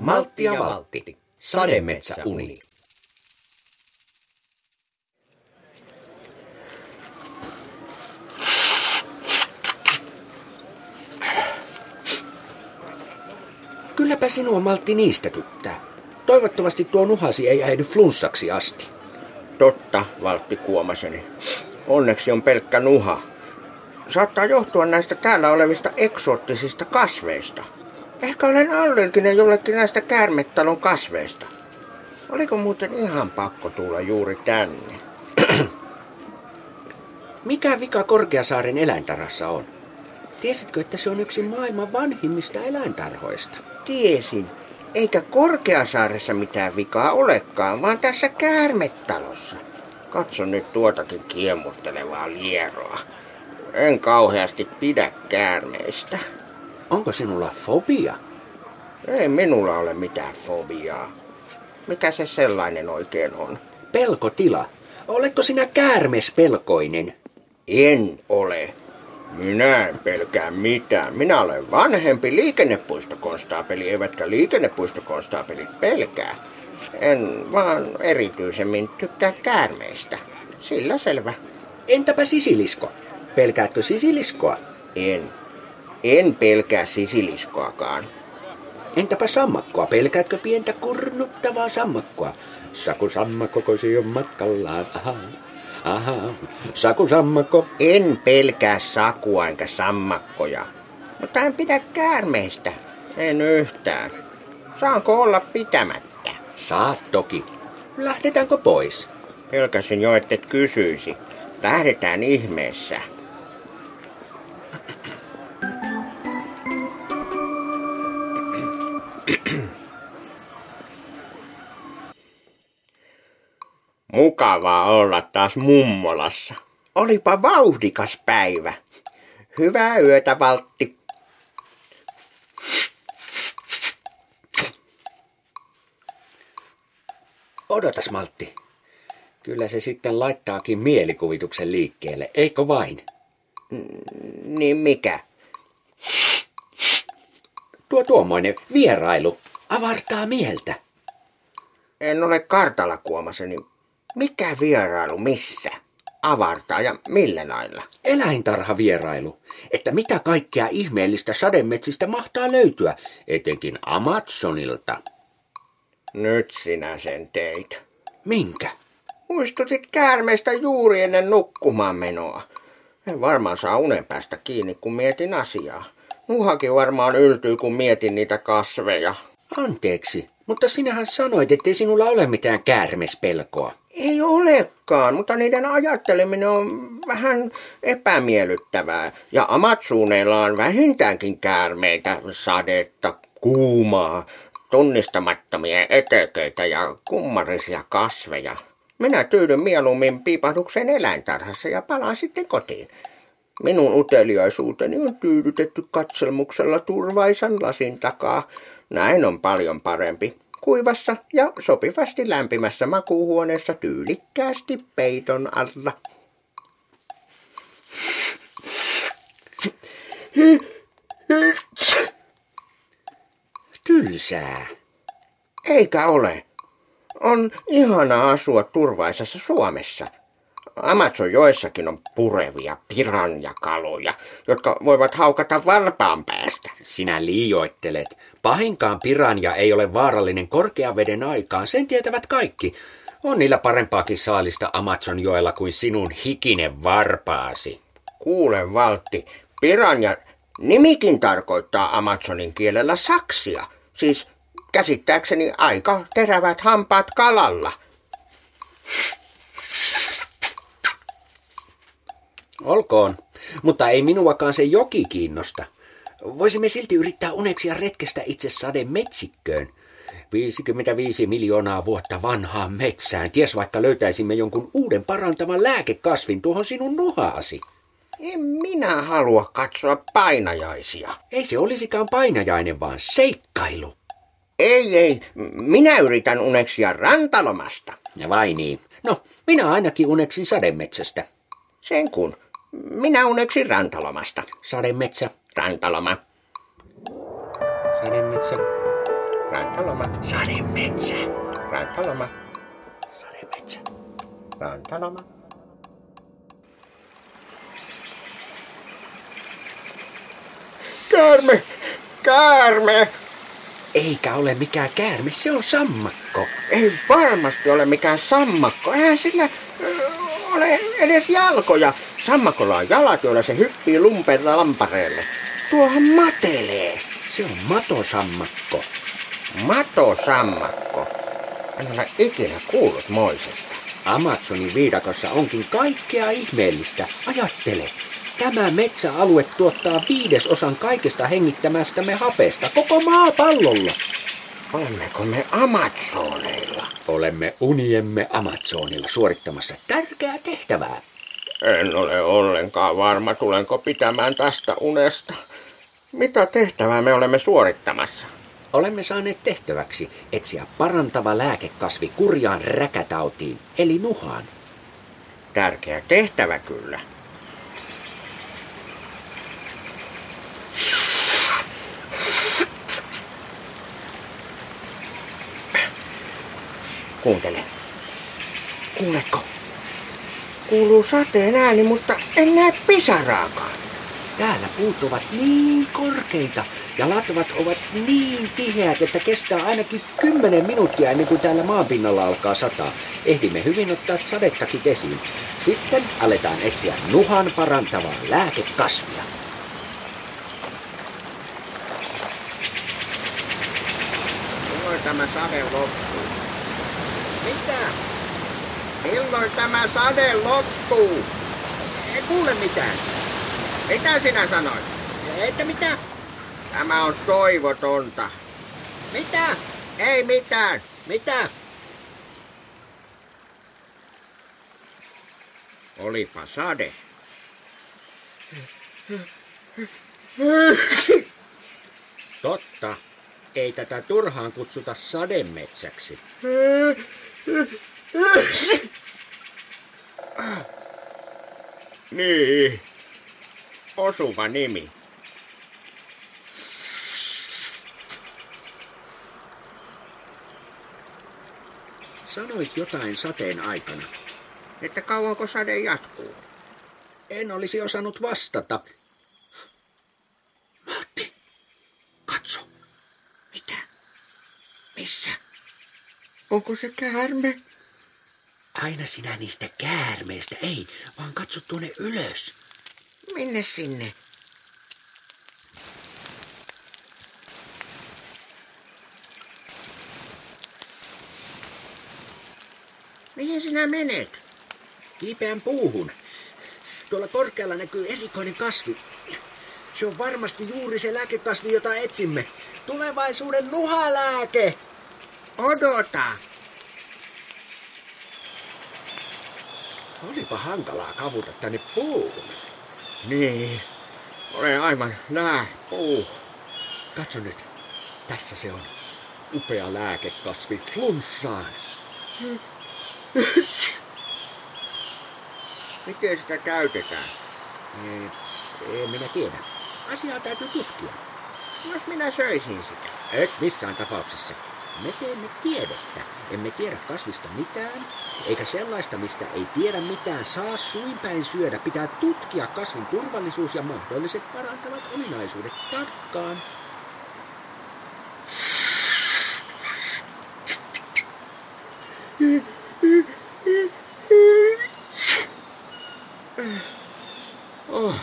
Maltti ja valtti. Sademetsäuni. Kylläpä sinua Maltti niistäkyttää. Toivottavasti tuo nuhasi ei äidy flunssaksi asti. Totta, Valtti Kuomaseni. Onneksi on pelkkä nuha. Saattaa johtua näistä täällä olevista eksoottisista kasveista. Ehkä olen allerginen jollekin näistä käärmetalon kasveista. Oliko muuten ihan pakko tulla juuri tänne? Mikä vika Korkeasaaren eläintarhassa on? Tiesitkö, että se on yksi maailman vanhimmista eläintarhoista? Tiesin. Eikä Korkeasaaressa mitään vikaa olekaan, vaan tässä käärmetalossa. Katso nyt tuotakin kiemurtelevaa lieroa. En kauheasti pidä käärmeistä. Onko sinulla fobia? Ei minulla ole mitään fobiaa. Mikä se sellainen oikein on? Pelkotila. Oletko sinä käärmespelkoinen? En ole. Minä en pelkää mitään. Minä olen vanhempi liikennepuistokonstaapeli, eivätkä liikennepuistokonstampelit pelkää. En vaan erityisemmin tykkää käärmeistä. Sillä selvä. Entäpä sisilisko? Pelkäätkö sisiliskoa? En. En pelkää sisiliskoakaan. Entäpä sammakkoa? Pelkäätkö pientä kurnuttavaa sammakkoa? Saku sammakko kosi on matkallaan. Aha. Aha. Saku sammakko. En pelkää sakua enkä sammakkoja. Mutta en pidä käärmeistä. En yhtään. Saanko olla pitämättä? Saat toki. Lähdetäänkö pois? Pelkäsin jo, että et kysyisi. Lähdetään ihmeessä. Mukavaa olla taas mummolassa. Olipa vauhdikas päivä. Hyvää yötä, Valtti. Odotas, Maltti. Kyllä se sitten laittaakin mielikuvituksen liikkeelle, eikö vain? Niin mikä? Tuo tuommoinen vierailu avartaa mieltä. En ole kartalla kuomaseni. Mikä vierailu missä? Avartaa ja millä lailla? Eläintarhavierailu. Että mitä kaikkea ihmeellistä sademetsistä mahtaa löytyä, etenkin Amazonilta. Nyt sinä sen teit. Minkä? Muistutit käärmeestä juuri ennen nukkumaan menoa. En varmaan saa unen päästä kiinni, kun mietin asiaa. Nuhakin varmaan yltyy, kun mietin niitä kasveja. Anteeksi, mutta sinähän sanoit, ettei sinulla ole mitään käärmespelkoa. Ei olekaan, mutta niiden ajatteleminen on vähän epämiellyttävää. Ja amatsuuneilla on vähintäänkin käärmeitä, sadetta, kuumaa, tunnistamattomia eteköitä ja kummarisia kasveja. Minä tyydyn mieluummin piipahduksen eläintarhassa ja palaan sitten kotiin. Minun uteliaisuuteni on tyydytetty katselmuksella turvaisan lasin takaa. Näin on paljon parempi. Kuivassa ja sopivasti lämpimässä makuuhuoneessa tyylikkäästi peiton alla. Tylsää. Eikä ole. On ihana asua turvaisessa Suomessa. Amazonjoessakin on purevia piranjakaloja, jotka voivat haukata varpaan päästä. Sinä liioittelet. Pahinkaan piranja ei ole vaarallinen korkeaveden aikaan, sen tietävät kaikki. On niillä parempaakin saalista Amazonjoella kuin sinun hikinen varpaasi. Kuule, Valtti, piranja nimikin tarkoittaa Amazonin kielellä saksia. Siis käsittääkseni aika terävät hampaat kalalla. Olkoon, mutta ei minuakaan se joki kiinnosta. Voisimme silti yrittää uneksia retkestä itse sade metsikköön. 55 miljoonaa vuotta vanhaan metsään. Ties vaikka löytäisimme jonkun uuden parantavan lääkekasvin tuohon sinun nuhaasi. En minä halua katsoa painajaisia. Ei se olisikaan painajainen, vaan seikkailu. Ei, ei. Minä yritän uneksia rantalomasta. Ja vai niin. No, minä ainakin uneksin sademetsästä. Sen kun. Minä uneksin rantalomasta. Sademetsä, Rantaloma. sademetsä, Rantaloma. sademetsä, Rantaloma. sademetsä. Rantaloma. Käärme! Käärme! Eikä ole mikään käärme, se on sammakko. Ei varmasti ole mikään sammakko. Eihän sillä ole edes jalkoja. Sammakolla on jalat, joilla se hyppii lumpeelta lampareelle. Tuohan matelee. Se on matosammakko. Matosammakko. En ole ikinä kuullut moisesta. Amazonin viidakossa onkin kaikkea ihmeellistä. Ajattele, tämä metsäalue tuottaa viidesosan kaikesta hengittämästämme hapesta koko maapallolla. Olemmeko me Amazoneilla? Olemme uniemme Amazonilla suorittamassa tärkeää tehtävää. En ole ollenkaan varma, tulenko pitämään tästä unesta. Mitä tehtävää me olemme suorittamassa? Olemme saaneet tehtäväksi etsiä parantava lääkekasvi kurjaan räkätautiin, eli nuhaan. Tärkeä tehtävä kyllä. Kuuntele. Kuuletko? Kuuluu sateen ääni, mutta en näe pisaraakaan. Täällä puut ovat niin korkeita ja latvat ovat niin tiheät, että kestää ainakin 10 minuuttia ennen kuin täällä maanpinnalla alkaa sataa. Ehdimme hyvin ottaa sadettakit esiin. Sitten aletaan etsiä nuhan parantavaa lääkekasvia. Tämä sade loppuu? Mitä? Milloin tämä sade loppuu? Ei kuule mitään. Mitä sinä sanoit? Että mitä? Tämä on toivotonta. Mitä? Ei mitään. Mitä? Olipa sade. Totta. Ei tätä turhaan kutsuta sademetsäksi. Niin. Osuva nimi. Sanoit jotain sateen aikana. Että kauanko sade jatkuu? En olisi osannut vastata. Matti, katso. Mitä? Missä? Onko se käärme? Aina sinä niistä käärmeistä, ei, vaan katso tuonne ylös. Minne sinne? Mihin sinä menet? Kiipeän puuhun. Tuolla korkealla näkyy erikoinen kasvi. Se on varmasti juuri se lääkekasvi, jota etsimme. Tulevaisuuden nuhalääke! Odota! Olipa hankalaa kavuta tänne puuhun. Niin. Olen aivan nää puu. Katso nyt. Tässä se on. Upea lääkekasvi flunssaan. Miten sitä käytetään? Ei, ei minä tiedä. Asiaa täytyy tutkia. Jos minä söisin sitä. Et missään tapauksessa. Me teemme tiedettä. Emme tiedä kasvista mitään, eikä sellaista, mistä ei tiedä mitään, saa suinpäin syödä. Pitää tutkia kasvin turvallisuus ja mahdolliset parantavat ominaisuudet tarkkaan. Oh,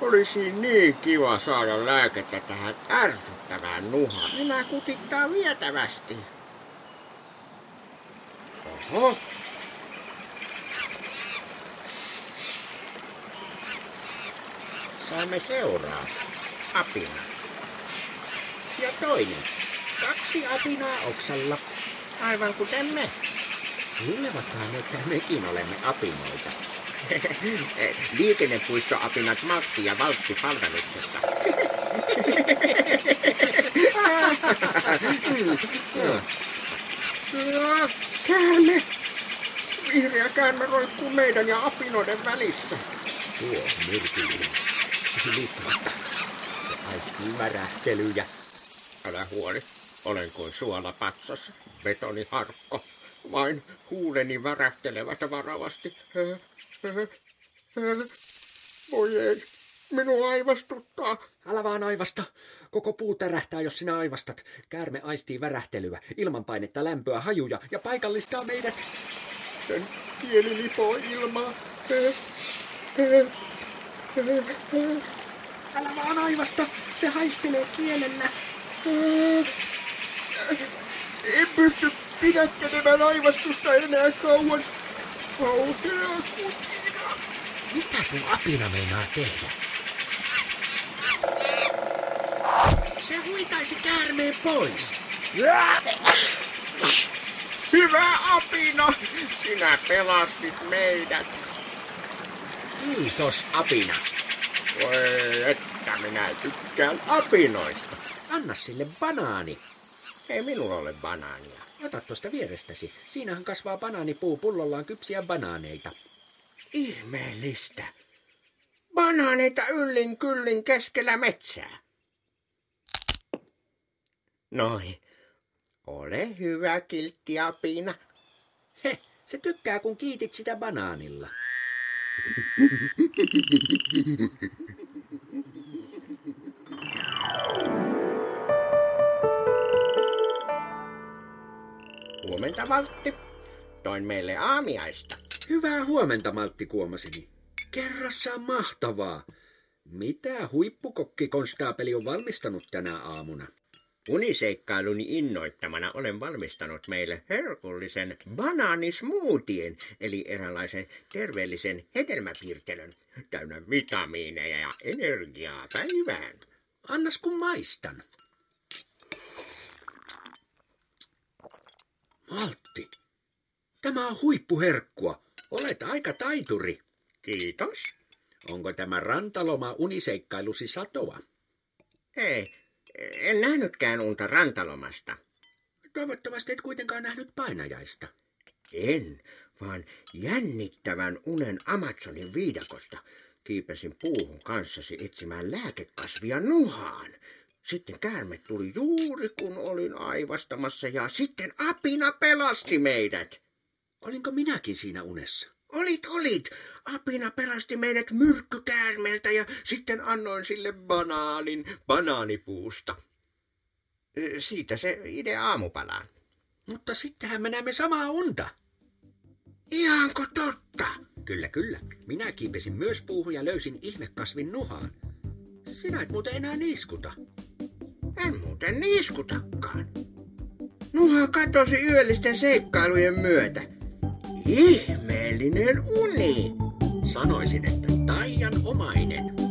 olisi niin kiva saada lääkettä tähän ärsyttävään nuhaan. Minä kutittaa vietävästi. Oho. Saimme seuraa. Apina. Ja toinen. Kaksi apinaa oksalla. Aivan kuten me. Luulevatkaan, että mekin olemme apinoita. Liikennepuistoapinat Matti ja Valtti palveluksessa. Käärme! Vihreä käärme roikkuu meidän ja apinoiden välissä. Tuo myrkyllinen. Pysy liikkumatta. Se aistii värähtelyjä. Älä huoli, olen kuin suolapatsas, betoniharkko. Vain huuleni värähtelevät varovasti. Voi ei, minua aivastuttaa. Älä vaan aivasta. Koko puu tärähtää, jos sinä aivastat. Käärme aistii värähtelyä, ilmanpainetta, lämpöä, hajuja ja paikallistaa meidät. Sen kieli lipoo ilmaa. Älä vaan aivasta, se haistelee kielellä. En pysty pidättelemään aivastusta enää kauan. Kutina. Mitä tuo apina meinaa tehdä? Se huitaisi käärmeen pois. Hyvä apina, sinä pelastit meidät. Kiitos, apina. Voi, että minä tykkään apinoista. Anna sille banaani. Ei minulla ole banaania. Ota tuosta vierestäsi. Siinähän kasvaa banaanipuu pullollaan kypsiä banaaneita. Ihmeellistä. Banaaneita yllin kyllin keskellä metsää. Noi. Ole hyvä, kiltti apina. He, se tykkää kun kiitit sitä banaanilla. Huomenta, Valtti. Toin meille aamiaista. Hyvää huomenta, Maltti Kuomaseni. Kerrassaan mahtavaa. Mitä huippukokkikonstaapeli on valmistanut tänä aamuna? Uniseikkailuni innoittamana olen valmistanut meille herkullisen banaanismoothien, eli eräänlaisen terveellisen hedelmäpiirtelön, täynnä vitamiineja ja energiaa päivään. Annas kun maistan. Maltti, tämä on huippuherkkua. Olet aika taituri. Kiitos. Onko tämä rantaloma uniseikkailusi satoa? Ei, en nähnytkään unta rantalomasta. Toivottavasti et kuitenkaan nähnyt painajaista. En, vaan jännittävän unen Amazonin viidakosta. Kiipesin puuhun kanssasi etsimään lääkekasvia nuhaan. Sitten käärme tuli juuri kun olin aivastamassa ja sitten apina pelasti meidät. Olinko minäkin siinä unessa? Olit, olit. Apina pelasti meidät myrkkykäärmeeltä ja sitten annoin sille banaanin banaanipuusta. Siitä se idea aamupalaan. Mutta sittenhän me näemme samaa unta. Ihanko totta? Kyllä, kyllä. Minä kiipesin myös puuhun ja löysin ihmekasvin nuhaan. Sinä et muuten enää niiskuta. En muuten niiskutakaan. Nuha katosi yöllisten seikkailujen myötä. Ihmeellinen uni. Sanoisin, että taian omainen.